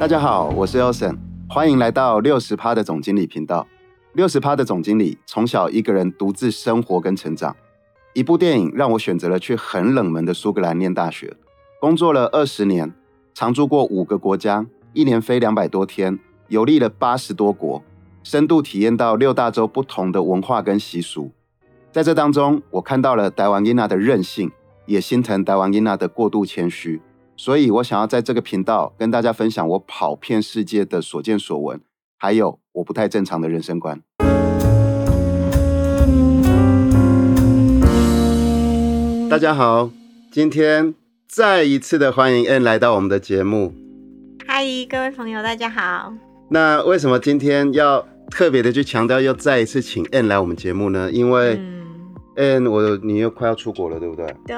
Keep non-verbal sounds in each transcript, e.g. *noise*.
大家好，我是 Elson，欢迎来到六十趴的总经理频道。六十趴的总经理从小一个人独自生活跟成长。一部电影让我选择了去很冷门的苏格兰念大学，工作了二十年，常住过五个国家，一年飞两百多天，游历了八十多国，深度体验到六大洲不同的文化跟习俗。在这当中，我看到了台湾伊娜的任性，也心疼台湾伊娜的过度谦虚。所以我想要在这个频道跟大家分享我跑遍世界的所见所闻，还有我不太正常的人生观。大家好，今天再一次的欢迎 N 来到我们的节目。嗨，各位朋友，大家好。那为什么今天要特别的去强调，又再一次请 N 来我们节目呢？因为 N 我你又快要出国了，对不对？对。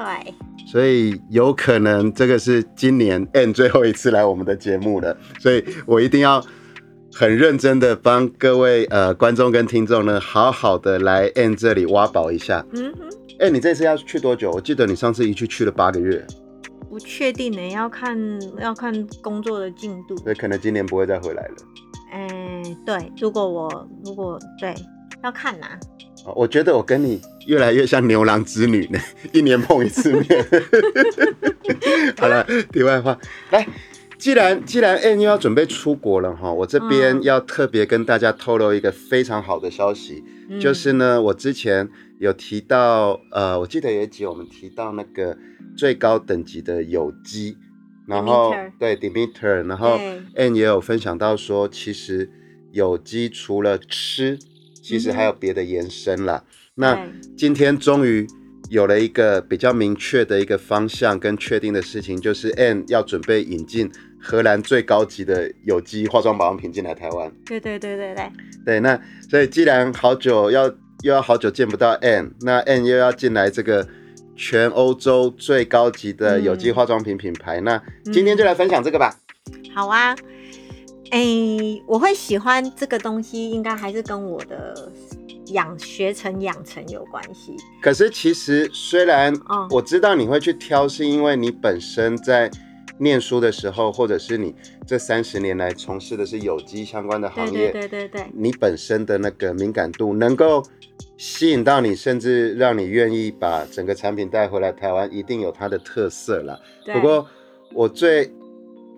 所以有可能这个是今年 N 最后一次来我们的节目了，所以我一定要很认真的帮各位呃观众跟听众呢，好好的来 N 这里挖宝一下。嗯哼。哎，你这次要去多久？我记得你上次一去去了八个月。不确定呢，要看要看工作的进度。对可能今年不会再回来了。哎，对，如果我如果对要看呐。我觉得我跟你越来越像牛郎织女呢，*laughs* 一年碰一次面。*laughs* 好了，题外话，来，既然既然 N 又要准备出国了哈，我这边要特别跟大家透露一个非常好的消息，就是呢，我之前有提到，呃，我记得有一集我们提到那个最高等级的有机，然后对 Demeter，然后 N 也有分享到说，其实有机除了吃。其实还有别的延伸啦。那今天终于有了一个比较明确的一个方向跟确定的事情，就是 N 要准备引进荷兰最高级的有机化妆保养品进来台湾。对对对对对。对，那所以既然好久要又要好久见不到 N，那 N 又要进来这个全欧洲最高级的有机化妆品品牌，那今天就来分享这个吧。好啊。哎，我会喜欢这个东西，应该还是跟我的养学成养成有关系。可是其实虽然我知道你会去挑，是因为你本身在念书的时候，或者是你这三十年来从事的是有机相关的行业，对对对对，你本身的那个敏感度能够吸引到你，甚至让你愿意把整个产品带回来台湾，一定有它的特色啦。不过我最。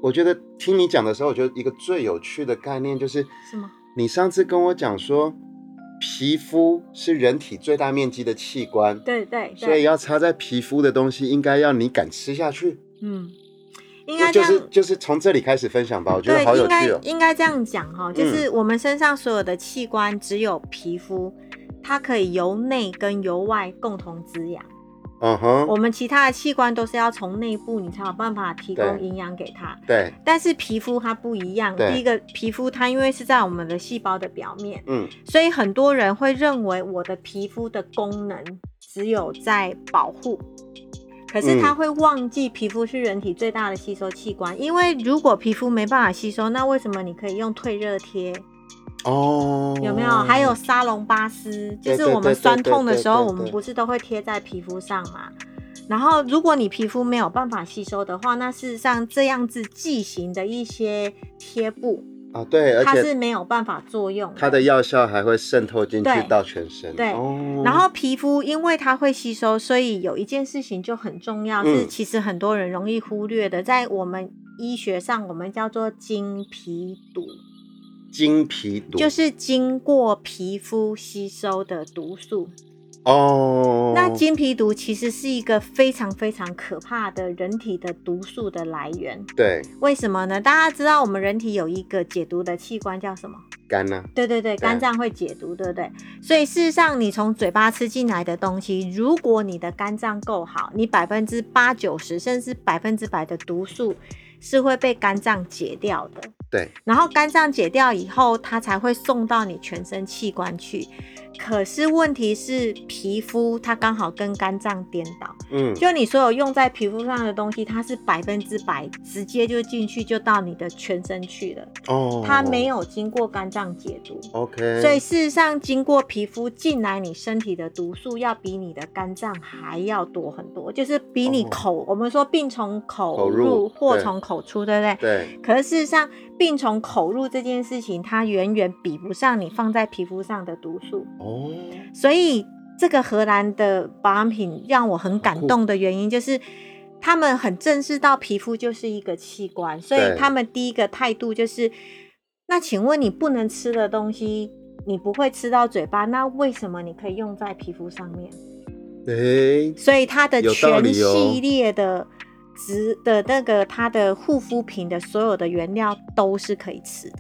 我觉得听你讲的时候，我觉得一个最有趣的概念就是什么？你上次跟我讲说，皮肤是人体最大面积的器官，对对，所以要插在皮肤的东西，应该要你敢吃下去。嗯，应该就是就是从这里开始分享吧。我觉得好有趣哦。应该这样讲哈，就是我们身上所有的器官，只有皮肤，它可以由内跟由外共同滋养。嗯哼，我们其他的器官都是要从内部，你才有办法提供营养给它。对，但是皮肤它不一样。第一个，皮肤它因为是在我们的细胞的表面，嗯，所以很多人会认为我的皮肤的功能只有在保护，可是他会忘记皮肤是人体最大的吸收器官。因为如果皮肤没办法吸收，那为什么你可以用退热贴？哦，有没有？还有沙龙巴斯，就是我们酸痛的时候，我们不是都会贴在皮肤上嘛？然后，如果你皮肤没有办法吸收的话，那事实上这样子剂型的一些贴布啊，对，它是没有办法作用，它的药效还会渗透进去到全身。对，然后皮肤因为它会吸收，所以有一件事情就很重要，是其实很多人容易忽略的，在我们医学上，我们叫做经皮毒。经皮毒就是经过皮肤吸收的毒素哦。那金皮毒其实是一个非常非常可怕的人体的毒素的来源。对，为什么呢？大家知道我们人体有一个解毒的器官叫什么？肝呢？对对对，肝脏会解毒，对不对？所以事实上，你从嘴巴吃进来的东西，如果你的肝脏够好，你百分之八九十甚至百分之百的毒素是会被肝脏解掉的。对，然后肝脏解掉以后，它才会送到你全身器官去。可是问题是皮肤它刚好跟肝脏颠倒，嗯，就你所有用在皮肤上的东西，它是百分之百直接就进去就到你的全身去了，哦，它没有经过肝脏解毒，OK，所以事实上经过皮肤进来你身体的毒素要比你的肝脏还要多很多，就是比你口我们说病从口入，祸从口出，对不对？对。可是事实上病从口入这件事情，它远远比不上你放在皮肤上的毒素。哦，所以这个荷兰的保养品让我很感动的原因，就是他们很正视到皮肤就是一个器官，所以他们第一个态度就是：那请问你不能吃的东西，你不会吃到嘴巴，那为什么你可以用在皮肤上面？哎，所以它的全系列的植的那个它的护肤品的所有的原料都是可以吃的。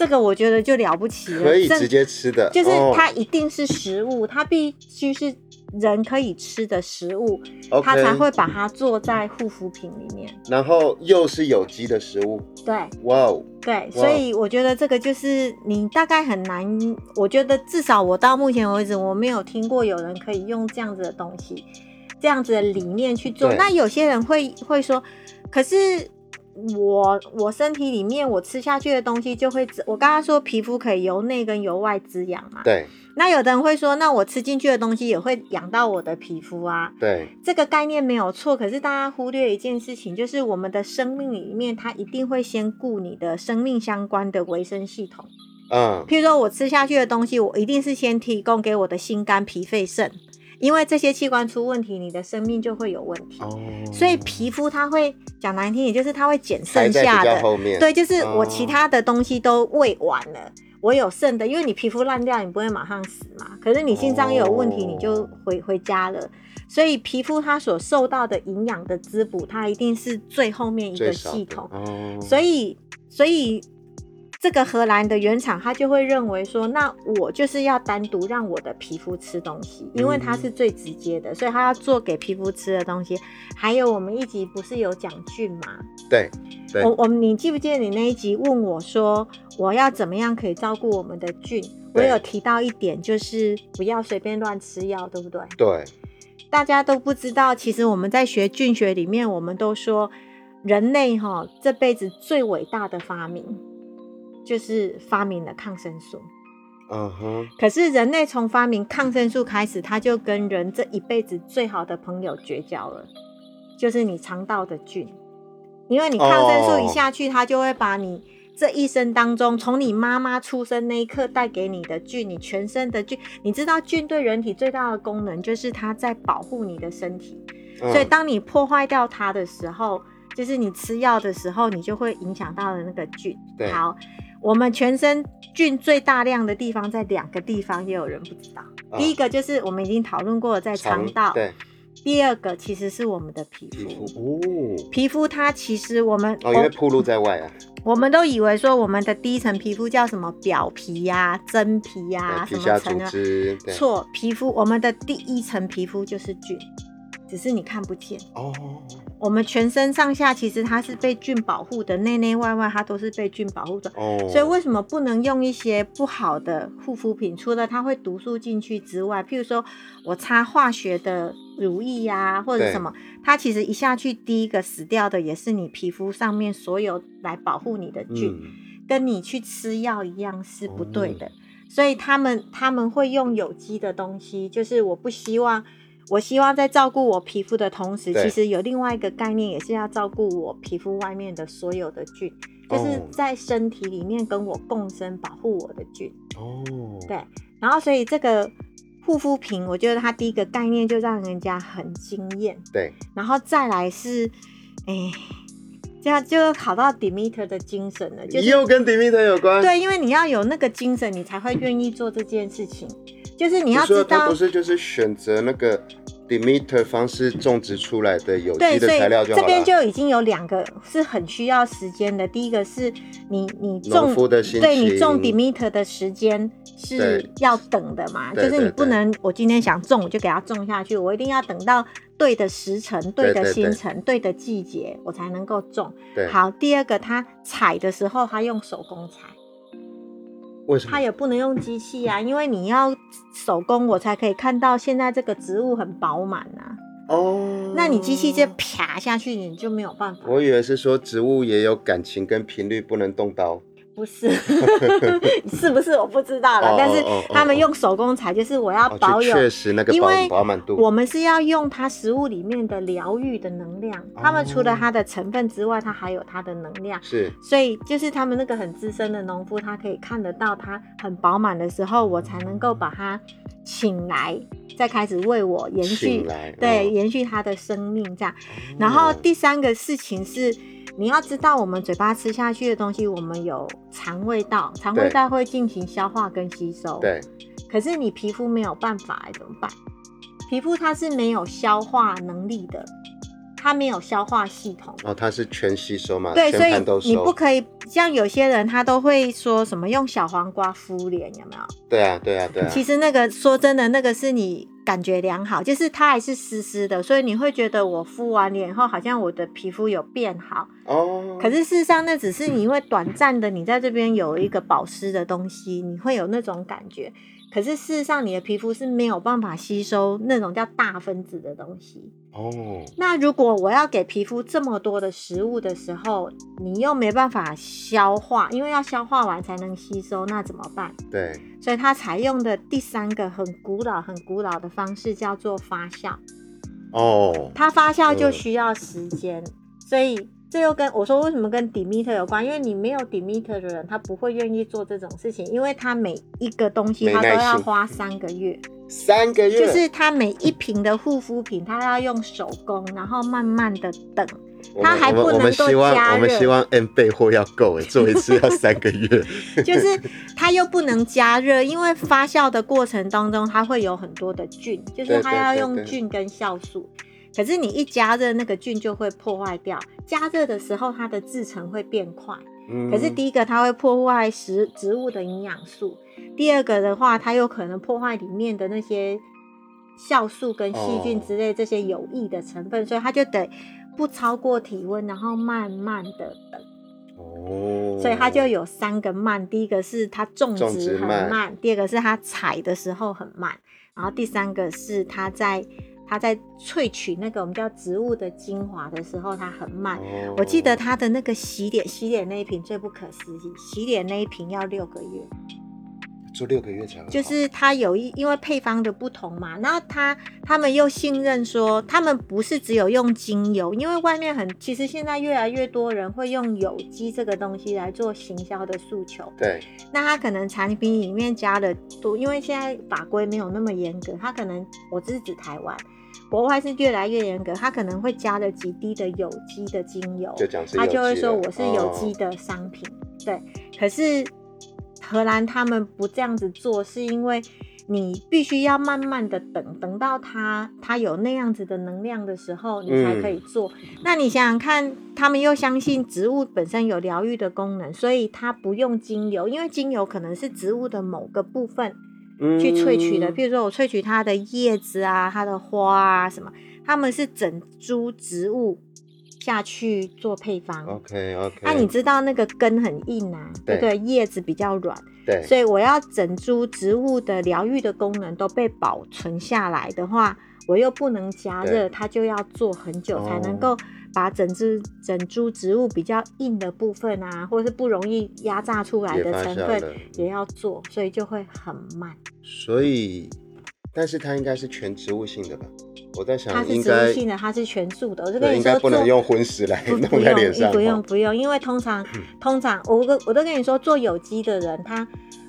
这个我觉得就了不起了，可以直接吃的，就是它一定是食物，它必须是人可以吃的食物，它才会把它做在护肤品里面。然后又是有机的食物，对，哇哦，对，所以我觉得这个就是你大概很难，我觉得至少我到目前为止我没有听过有人可以用这样子的东西，这样子的理念去做。那有些人会会说，可是。我我身体里面我吃下去的东西就会，我刚刚说皮肤可以由内跟由外滋养嘛。对。那有的人会说，那我吃进去的东西也会养到我的皮肤啊。对。这个概念没有错，可是大家忽略一件事情，就是我们的生命里面，它一定会先顾你的生命相关的维生系统。嗯。譬如说我吃下去的东西，我一定是先提供给我的心肝脾肺肾。因为这些器官出问题，你的生命就会有问题。哦，所以皮肤它会讲难听，也就是它会减剩下的。对，就是我其他的东西都喂完了，我有剩的。因为你皮肤烂掉，你不会马上死嘛。可是你心脏又有问题，你就回回家了。所以皮肤它所受到的营养的滋补，它一定是最后面一个系统。哦，所以，所以。这个荷兰的原厂，他就会认为说，那我就是要单独让我的皮肤吃东西，因为它是最直接的，所以他要做给皮肤吃的东西。还有我们一集不是有讲菌吗？对，我我你记不记得你那一集问我说，我要怎么样可以照顾我们的菌？我有提到一点，就是不要随便乱吃药，对不对？对，大家都不知道，其实我们在学菌学里面，我们都说人类哈这辈子最伟大的发明。就是发明了抗生素，嗯哼。可是人类从发明抗生素开始，他就跟人这一辈子最好的朋友绝交了，就是你肠道的菌。因为你抗生素一下去，它就会把你这一生当中，从你妈妈出生那一刻带给你的菌，你全身的菌。你知道菌对人体最大的功能就是它在保护你的身体，所以当你破坏掉它的时候，就是你吃药的时候，你就会影响到了那个菌。好。我们全身菌最大量的地方在两个地方，也有人不知道。第一个就是我们已经讨论过，在肠道。对。第二个其实是我们的皮肤。哦。皮肤它其实我们哦，因为暴露在外啊。我们都以为说我们的第一层皮肤叫什么表皮呀、真皮呀、什么层啊？错，皮肤我们的第一层皮肤就是菌，只是你看不见。哦。我们全身上下其实它是被菌保护的，内内外外它都是被菌保护的。哦。所以为什么不能用一些不好的护肤品？除了它会毒素进去之外，譬如说我擦化学的乳液呀，或者什么，它其实一下去第一个死掉的也是你皮肤上面所有来保护你的菌，跟你去吃药一样是不对的。所以他们他们会用有机的东西，就是我不希望。我希望在照顾我皮肤的同时，其实有另外一个概念，也是要照顾我皮肤外面的所有的菌，就是在身体里面跟我共生、保护我的菌。哦，对。然后，所以这个护肤品，我觉得它第一个概念就让人家很惊艳。对。然后再来是，哎，这样就考到 Demeter 的精神了，就又跟 Demeter 有关。对，因为你要有那个精神，你才会愿意做这件事情。就是你要知道，他不是就是选择那个 Demeter 方式种植出来的有机的材料就好了。这边就已经有两个是很需要时间的。第一个是你你种对你种 Demeter 的时间是要等的嘛，就是你不能我今天想种我就给它种下去，我一定要等到对的时辰、对的星辰、对的季节，我才能够种。好，第二个它采的时候它用手工采。为什么？它也不能用机器啊，因为你要手工，我才可以看到现在这个植物很饱满啊。哦，那你机器这啪下去，你就没有办法。我以为是说植物也有感情跟频率，不能动刀。不是，*laughs* 是不是我不知道了。但是他们用手工采，就是我要保有，确实那个饱满度。我们是要用它食物里面的疗愈的能量。他们除了它的成分之外，它还有它的能量。是，所以就是他们那个很资深的农夫，他可以看得到它很饱满的时候，我才能够把它请来，再开始为我延续，对，延续它的生命这样。然后第三个事情是。你要知道，我们嘴巴吃下去的东西，我们有肠胃道，肠胃道会进行消化跟吸收。对。可是你皮肤没有办法，怎么办？皮肤它是没有消化能力的，它没有消化系统。哦，它是全吸收嘛？对，所以你不可以像有些人，他都会说什么用小黄瓜敷脸，有没有？对啊，对啊，对啊。其实那个说真的，那个是你。感觉良好，就是它还是湿湿的，所以你会觉得我敷完脸后，好像我的皮肤有变好哦。可是事实上，那只是你因为短暂的，你在这边有一个保湿的东西，你会有那种感觉。可是事实上，你的皮肤是没有办法吸收那种叫大分子的东西哦。那如果我要给皮肤这么多的食物的时候，你又没办法消化，因为要消化完才能吸收，那怎么办？对。所以它采用的第三个很古老、很古老的方式叫做发酵。哦。它发酵就需要时间，所以。这又跟我说为什么跟 Demeter 有关？因为你没有 Demeter 的人，他不会愿意做这种事情，因为他每一个东西他都要花三个月，三个月，就是他每一瓶的护肤品，他要用手工，然后慢慢的等，他还不能够加热。我们希望 N 备货要够哎，做一次要三个月。*laughs* 就是它又不能加热，因为发酵的过程当中，它会有很多的菌，就是它要用菌跟酵素。可是你一加热，那个菌就会破坏掉。加热的时候，它的制成会变快。可是第一个，它会破坏食植物的营养素；第二个的话，它有可能破坏里面的那些酵素跟细菌之类这些有益的成分。所以它就得不超过体温，然后慢慢的等。哦。所以它就有三个慢：第一个是它种植很慢；第二个是它采的时候很慢；然后第三个是它在。它在萃取那个我们叫植物的精华的时候，它很慢。我记得它的那个洗脸洗脸那一瓶最不可思议，洗脸那一瓶要六个月，做六个月才就是它有一因为配方的不同嘛，然后他他们又信任说他们不是只有用精油，因为外面很其实现在越来越多人会用有机这个东西来做行销的诉求。对，那他可能产品里面加的多，因为现在法规没有那么严格，他可能我这是指台湾。国外是越来越严格，他可能会加了几滴的有机的精油，他就会说我是有机的商品。对，可是荷兰他们不这样子做，是因为你必须要慢慢的等，等到它它有那样子的能量的时候，你才可以做。那你想想看，他们又相信植物本身有疗愈的功能，所以它不用精油，因为精油可能是植物的某个部分。去萃取的，比如说我萃取它的叶子啊、它的花啊什么，他们是整株植物下去做配方。OK OK。那你知道那个根很硬啊，对不对？叶子比较软，对。所以我要整株植物的疗愈的功能都被保存下来的话，我又不能加热，它就要做很久才能够。把整只整株植物比较硬的部分啊，或者是不容易压榨出来的成分也要做，所以就会很慢。所以，但是它应该是全植物性的吧？我在想，它是植物性的，它是全素的。我就跟你说，不能用荤食来弄在脸上。不用不用，因为通常通常我我我都跟你说，做有机的人他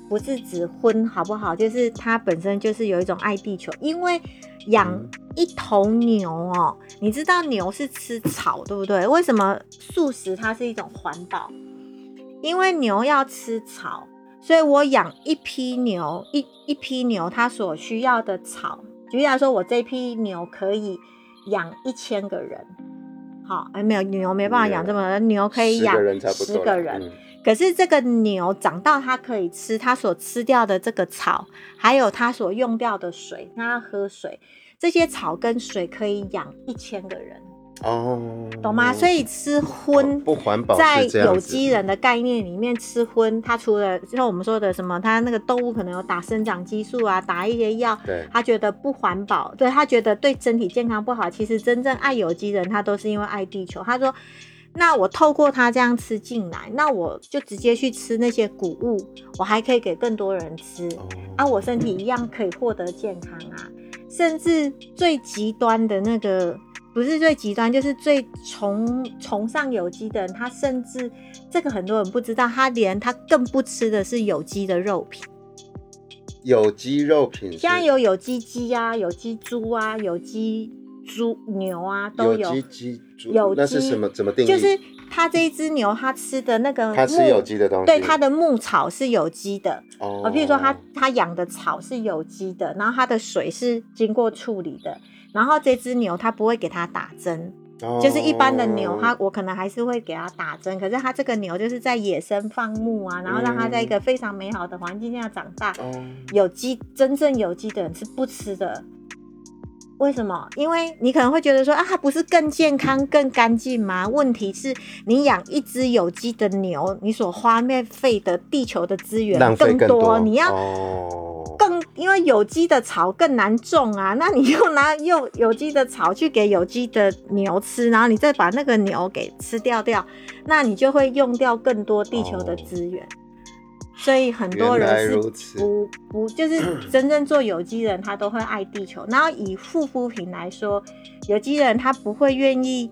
不是指荤好不好？就是他本身就是有一种爱地球，因为。养一头牛哦，你知道牛是吃草，对不对？为什么素食它是一种环保？因为牛要吃草，所以我养一批牛，一一批牛它所需要的草，举例来说，我这批牛可以养一千个人。好，哎，没有牛没办法养这么多牛，可以养十个人。可是这个牛长到它可以吃，它所吃掉的这个草，还有它所用掉的水，它要喝水，这些草跟水可以养一千个人。哦，懂吗？所以吃荤不环保，在有机人的概念里面，吃荤，它除了像我们说的什么，它那个动物可能有打生长激素啊，打一些药，对，他觉得不环保，对他觉得对身体健康不好。其实真正爱有机人，他都是因为爱地球。他说，那我透过它这样吃进来，那我就直接去吃那些谷物，我还可以给更多人吃，啊，我身体一样可以获得健康啊。甚至最极端的那个。不是最极端，就是最崇崇尚有机的人，他甚至这个很多人不知道，他连他更不吃的是有机的肉品。有机肉品，现在有有机鸡啊，有机猪啊，有机猪牛啊，都有。有机鸡猪，有那是什么？怎么定义？就是它这一只牛，它吃的那个，它吃有机的东西，对，它的牧草是有机的。哦。譬如说，它它养的草是有机的，然后它的水是经过处理的。然后这只牛它不会给它打针，就是一般的牛，它我可能还是会给它打针。可是它这个牛就是在野生放牧啊，然后让它在一个非常美好的环境下长大。有机真正有机的人是不吃的。为什么？因为你可能会觉得说啊，它不是更健康、更干净吗？问题是你养一只有机的牛，你所花费的地球的资源更多，你要更因为有机的草更难种啊，那你又拿 *laughs* 又有机的草去给有机的牛吃，然后你再把那个牛给吃掉掉，那你就会用掉更多地球的资源。所以很多人是不不 *coughs* 就是真正做有机人，他都会爱地球。然后以护肤品来说，*coughs* 有机人他不会愿意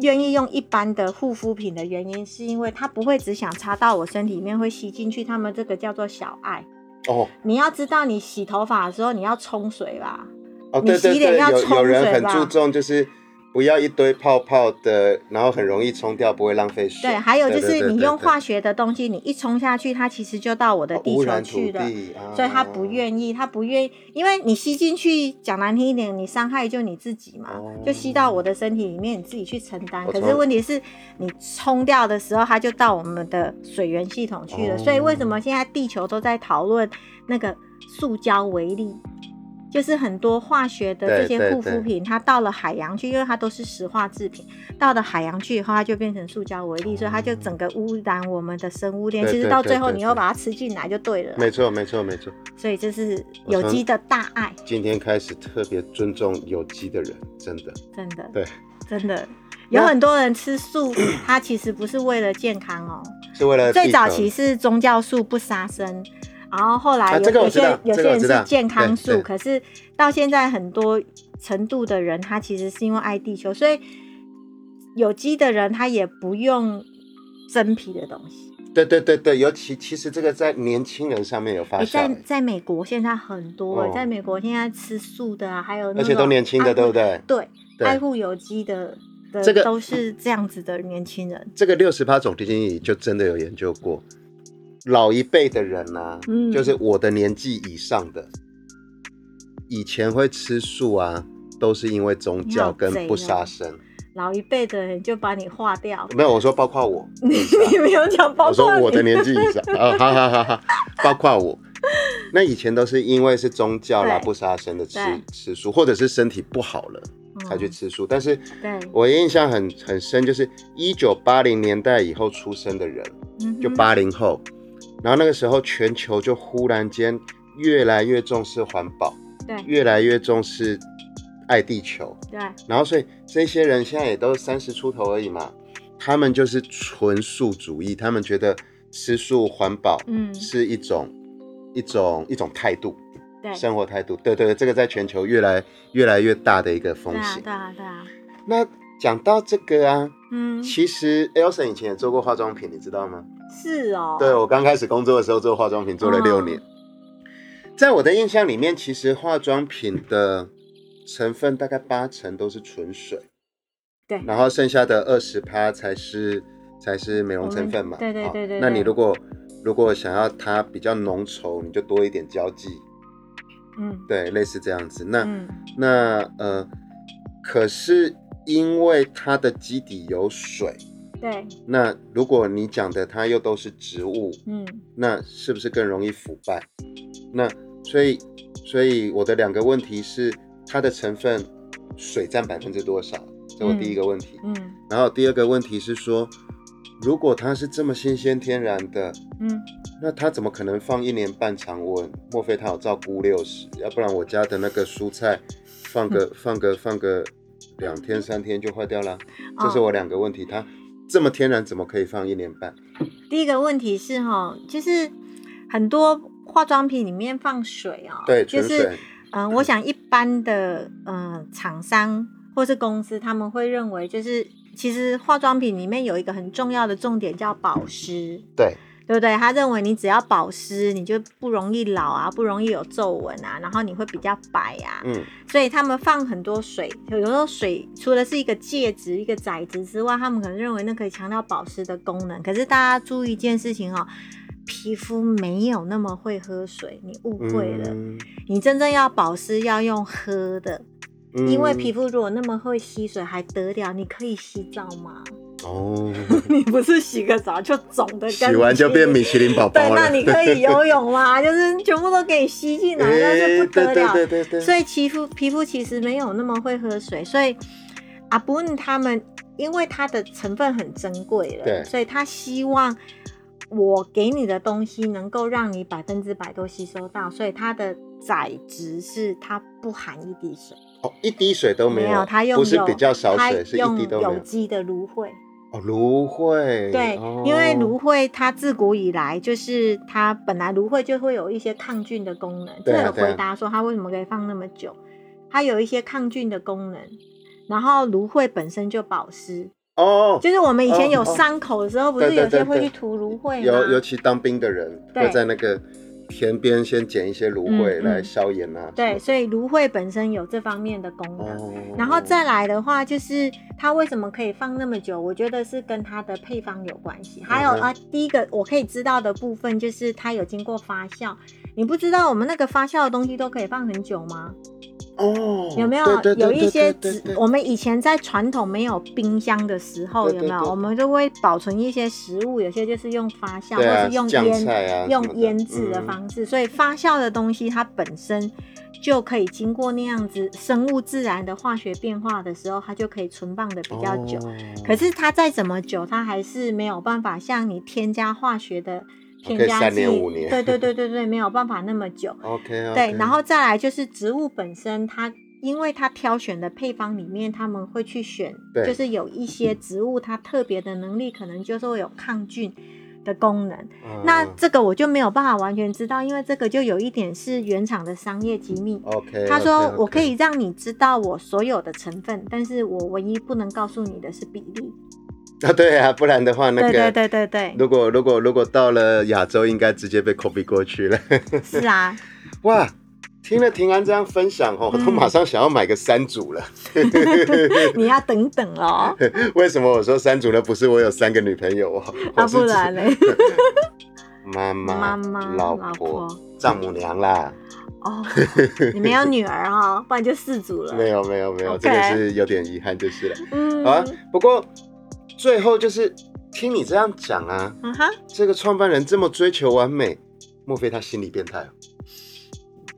愿意用一般的护肤品的原因，是因为他不会只想擦到我身体里面会吸进去。他们这个叫做小爱哦。你要知道，你洗头发的时候你要冲水吧？哦，对对对，有有人很注重就是。不要一堆泡泡的，然后很容易冲掉，不会浪费水。对，还有就是你用化学的东西，你一冲下去，它其实就到我的地球去了，所以他不愿意，他不愿意，因为你吸进去，讲难听一点，你伤害就你自己嘛，就吸到我的身体里面，你自己去承担。可是问题是你冲掉的时候，它就到我们的水源系统去了。所以为什么现在地球都在讨论那个塑胶微粒？就是很多化学的这些护肤品，它到了海洋去，因为它都是石化制品，到了海洋去以后，它就变成塑胶为例，所以它就整个污染我们的生物链。其实到最后，你又把它吃进来就对了。没错，没错，没错。所以这是有机的大爱。今天开始特别尊重有机的人，真的，真的，对，真的 *laughs* 有很多人吃素，他其实不是为了健康哦，是为了最早期是宗教素不杀生。然后后来有有些有些人是健康素，可是到现在很多程度的人，他其实是因为爱地球，所以有机的人他也不用真皮的东西。对对对对，尤其其实这个在年轻人上面有发现。在在美国现在很多，在美国现在吃素的啊，还有而且都年轻的，对不对？对，爱护有机的的这个都是这样子的年轻人。这个六十八总经理就真的有研究过。老一辈的人呢，就是我的年纪以上的，以前会吃素啊，都是因为宗教跟不杀生。老一辈的人就把你划掉。没有，我说包括我。*laughs* 你没有讲包括。我说我的年纪以上啊，好好好好，包括我。那以前都是因为是宗教啦，不杀生的吃吃素，或者是身体不好了才去吃素。但是我印象很很深，就是一九八零年代以后出生的人，就八零后。然后那个时候，全球就忽然间越来越重视环保，对，越来越重视爱地球，对。然后所以这些人现在也都三十出头而已嘛，他们就是纯素主义，他们觉得吃素环保，嗯，是一种一种一种态度，对，生活态度，对对，这个在全球越来越来越大的一个风险，对啊对啊。那讲到这个啊，嗯，其实 Elsa 以前也做过化妆品，你知道吗？是哦，对我刚开始工作的时候做化妆品做了六年，在我的印象里面，其实化妆品的成分大概八成都是纯水，对，然后剩下的二十趴才是才是美容成分嘛，对对对对。那你如果如果想要它比较浓稠，你就多一点胶剂，嗯，对，类似这样子。那那呃，可是因为它的基底有水。对，那如果你讲的它又都是植物，嗯，那是不是更容易腐败？那所以，所以我的两个问题是，它的成分水占百分之多少？这我第一个问题。嗯，然后第二个问题是说，如果它是这么新鲜天然的，嗯，那它怎么可能放一年半常温？莫非它有照顾六十？要不然我家的那个蔬菜放个放个放个两天三天就坏掉了？这是我两个问题。它这么天然，怎么可以放一年半？第一个问题是哈，就是很多化妆品里面放水哦，对，就是嗯，我想一般的嗯厂商或是公司，他们会认为就是其实化妆品里面有一个很重要的重点叫保湿，对。对不对？他认为你只要保湿，你就不容易老啊，不容易有皱纹啊，然后你会比较白啊。嗯，所以他们放很多水，有时候水除了是一个介质、一个载质之外，他们可能认为那可以强调保湿的功能。可是大家注意一件事情哦，皮肤没有那么会喝水，你误会了。你真正要保湿要用喝的，因为皮肤如果那么会吸水还得了？你可以洗澡吗？哦，*laughs* 你不是洗个澡就肿的，洗完就变米其林宝宝了。对，那你可以游泳吗？*laughs* 就是全部都给你吸进来，那就不得了。对对对。所以皮肤皮肤其实没有那么会喝水，所以阿布恩他们因为它的成分很珍贵了，对，所以他希望我给你的东西能够让你百分之百都吸收到，所以它的载值是它不含一滴水。哦，一滴水都没有，它用不是比较少水，是一滴都有机的芦荟。芦荟对，因为芦荟它自古以来就是它本来芦荟就会有一些抗菌的功能。这个回答说它为什么可以放那么久，它有一些抗菌的功能。然后芦荟本身就保湿哦，就是我们以前有伤口的时候，不是有些会去涂芦荟吗？尤尤其当兵的人会在那个。田边先捡一些芦荟来消炎啊。对，所以芦荟本身有这方面的功能。然后再来的话，就是它为什么可以放那么久？我觉得是跟它的配方有关系。还有啊，第一个我可以知道的部分就是它有经过发酵。你不知道我们那个发酵的东西都可以放很久吗？哦，有没有有一些纸？我们以前在传统没有冰箱的时候，有没有？我们就会保存一些食物，有些就是用发酵，或是用腌、用腌制的方式。所以发酵的东西，它本身就可以经过那样子生物自然的化学变化的时候，它就可以存放的比较久。可是它再怎么久，它还是没有办法像你添加化学的。添加剂，对对 *laughs* 对对对，没有办法那么久。*laughs* OK，对，然后再来就是植物本身，它因为它挑选的配方里面，他们会去选，就是有一些植物它特别的能力，可能就是会有抗菌的功能。那这个我就没有办法完全知道，因为这个就有一点是原厂的商业机密。OK，他说我可以让你知道我所有的成分，但是我唯一不能告诉你的是比例。*laughs* 啊，对啊，不然的话，那个对对对对如果如果如果到了亚洲，应该直接被 copy 过去了。*laughs* 是啊，哇，听了平安这样分享哦，我都马上想要买个三组了。*laughs* 你要等等哦。为什么我说三组呢？不是我有三个女朋友哦，啊，不然嘞。妈妈、妈妈、老婆、丈母娘啦。哦，你没有女儿哦，不然就四组了。没有没有没有，这个是有点遗憾就是了。嗯，啊，不过。最后就是听你这样讲啊，嗯哼，这个创办人这么追求完美，莫非他心理变态？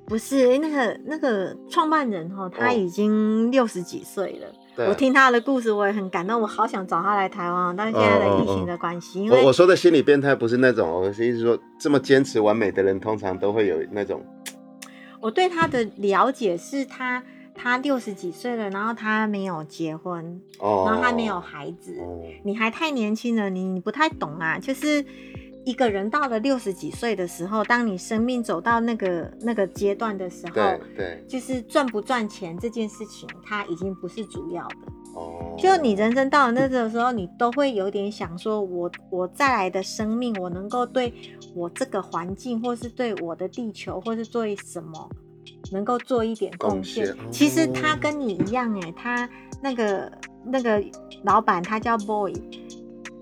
不是，那个那个创办人哈，他已经六十几岁了。我听他的故事，我也很感动，我好想找他来台湾。但是现在的疫情的关系，因为我说的心理变态不是那种，我是意思说，这么坚持完美的人，通常都会有那种。我对他的了解是他。他六十几岁了，然后他没有结婚，然后他没有孩子，你还太年轻了，你你不太懂啊。就是一个人到了六十几岁的时候，当你生命走到那个那个阶段的时候，对对，就是赚不赚钱这件事情，它已经不是主要的。哦，就你人生到了那个时候，你都会有点想说，我我再来的生命，我能够对我这个环境，或是对我的地球，或是对什么。能够做一点贡献，其实他跟你一样哎，他那个那个老板他叫 boy，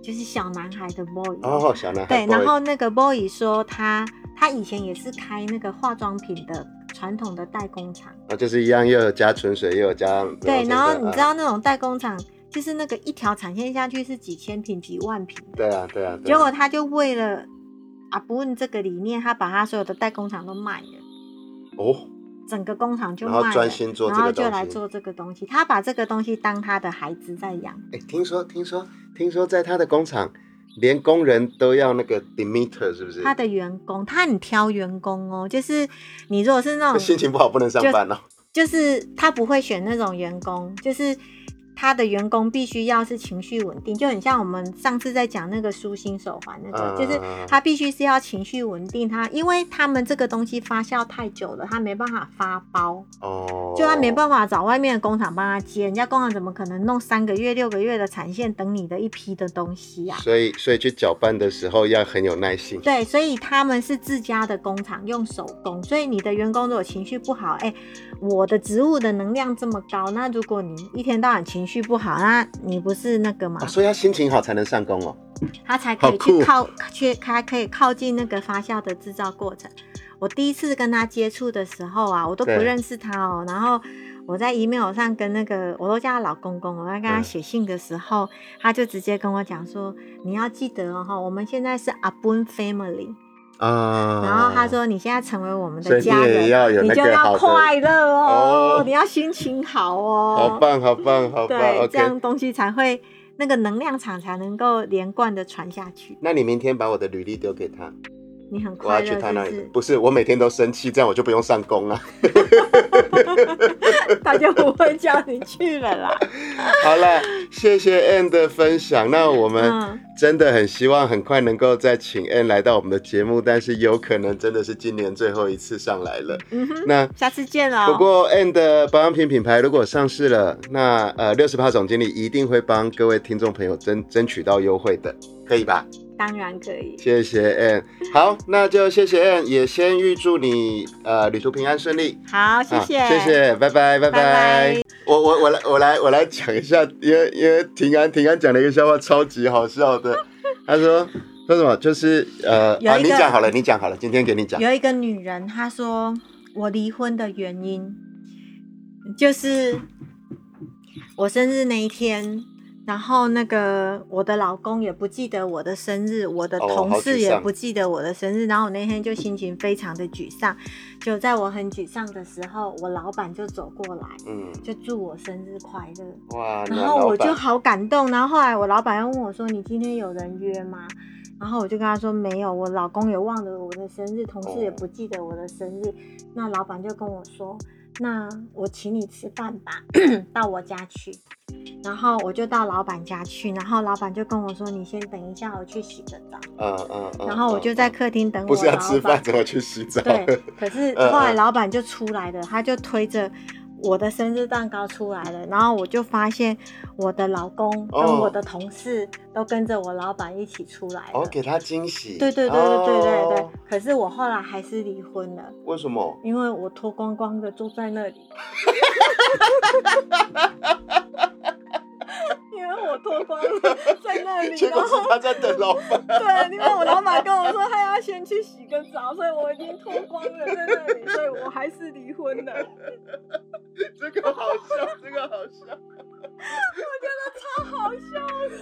就是小男孩的 boy 哦，小男孩对，然后那个 boy 说他他以前也是开那个化妆品的传统的代工厂。啊，就是一样又有加纯水又有加对，然后你知道那种代工厂就是那个一条产线下去是几千瓶几万瓶，对啊对啊，结果他就为了啊不问这个理念，他把他所有的代工厂都卖了。哦。整个工厂就卖，然后专心做，然后就来做这个东西。他把这个东西当他的孩子在养。哎，听说听说听说，在他的工厂，连工人都要那个 Demeter，是不是？他的员工，他很挑员工哦，就是你如果是那种心情不好不能上班哦，就是他不会选那种员工，就是。他的员工必须要是情绪稳定，就很像我们上次在讲那个舒心手环那个，就是他必须是要情绪稳定。他因为他们这个东西发酵太久了，他没办法发包哦，就他没办法找外面的工厂帮他接，人家工厂怎么可能弄三个月、六个月的产线等你的一批的东西啊？所以，所以去搅拌的时候要很有耐心。对，所以他们是自家的工厂用手工，所以你的员工如果情绪不好，哎，我的植物的能量这么高，那如果你一天到晚情情绪不好，那你不是那个吗？所以要心情好才能上工哦，他才可以去靠去，还可以靠近那个发酵的制造过程。我第一次跟他接触的时候啊，我都不认识他哦。然后我在 email 上跟那个，我都叫他老公公。我在跟他写信的时候，他就直接跟我讲说：“你要记得哦，我们现在是 Abun Family。”啊，然后他说：“你现在成为我们的家人，你就要快乐哦，你要心情好哦，好棒，好棒，好棒，对，这样东西才会那个能量场才能够连贯的传下去。那你明天把我的履历丢给他。”你很快乐，不是我每天都生气，这样我就不用上工了。*laughs* 他就不会叫你去了啦。*laughs* 好了，谢谢 Ann 的分享。那我们真的很希望很快能够再请 Ann 来到我们的节目，但是有可能真的是今年最后一次上来了。嗯哼，那下次见了。不过 Ann 的保养品品牌如果上市了，那呃六十趴总经理一定会帮各位听众朋友争争取到优惠的，可以吧？当然可以，谢谢 Ann。好，那就谢谢 Ann，也先预祝你呃旅途平安顺利。好，谢谢，谢谢，拜拜，拜拜。我我我来我来我来讲一下，因为因为平安平安讲了一个笑话，超级好笑的。*laughs* 他说说什么？就是呃，啊，你讲好了，你讲好了，今天给你讲。有一个女人，她说我离婚的原因就是我生日那一天。然后那个我的老公也不记得我的生日，我的同事也不记得我的生日。然后我那天就心情非常的沮丧。就在我很沮丧的时候，我老板就走过来，嗯，就祝我生日快乐。哇！然后我就好感动。然后后来我老板又问我说：“你今天有人约吗？”然后我就跟他说：“没有，我老公也忘了我的生日，同事也不记得我的生日。”那老板就跟我说。那我请你吃饭吧，*coughs* 到我家去。然后我就到老板家去，然后老板就跟我说：“你先等一下，我去洗个澡。”嗯嗯。然后我就在客厅等我。不是要吃饭，怎么去洗澡？对。可是后来老板就出来了，他就推着。我的生日蛋糕出来了，然后我就发现我的老公跟我的同事都跟着我老板一起出来了，给他惊喜。对对对对对对对。可是我后来还是离婚了。为什么？因为我脱光光的坐在那里。*laughs* 我脱光了在那里，*laughs* 然后他在等老板。*laughs* 对，因为我老板跟我说他要先去洗个澡，所以我已经脱光了在那里，所以我还是离婚了。*laughs* 这个好笑，这个好笑，我觉得超好笑的。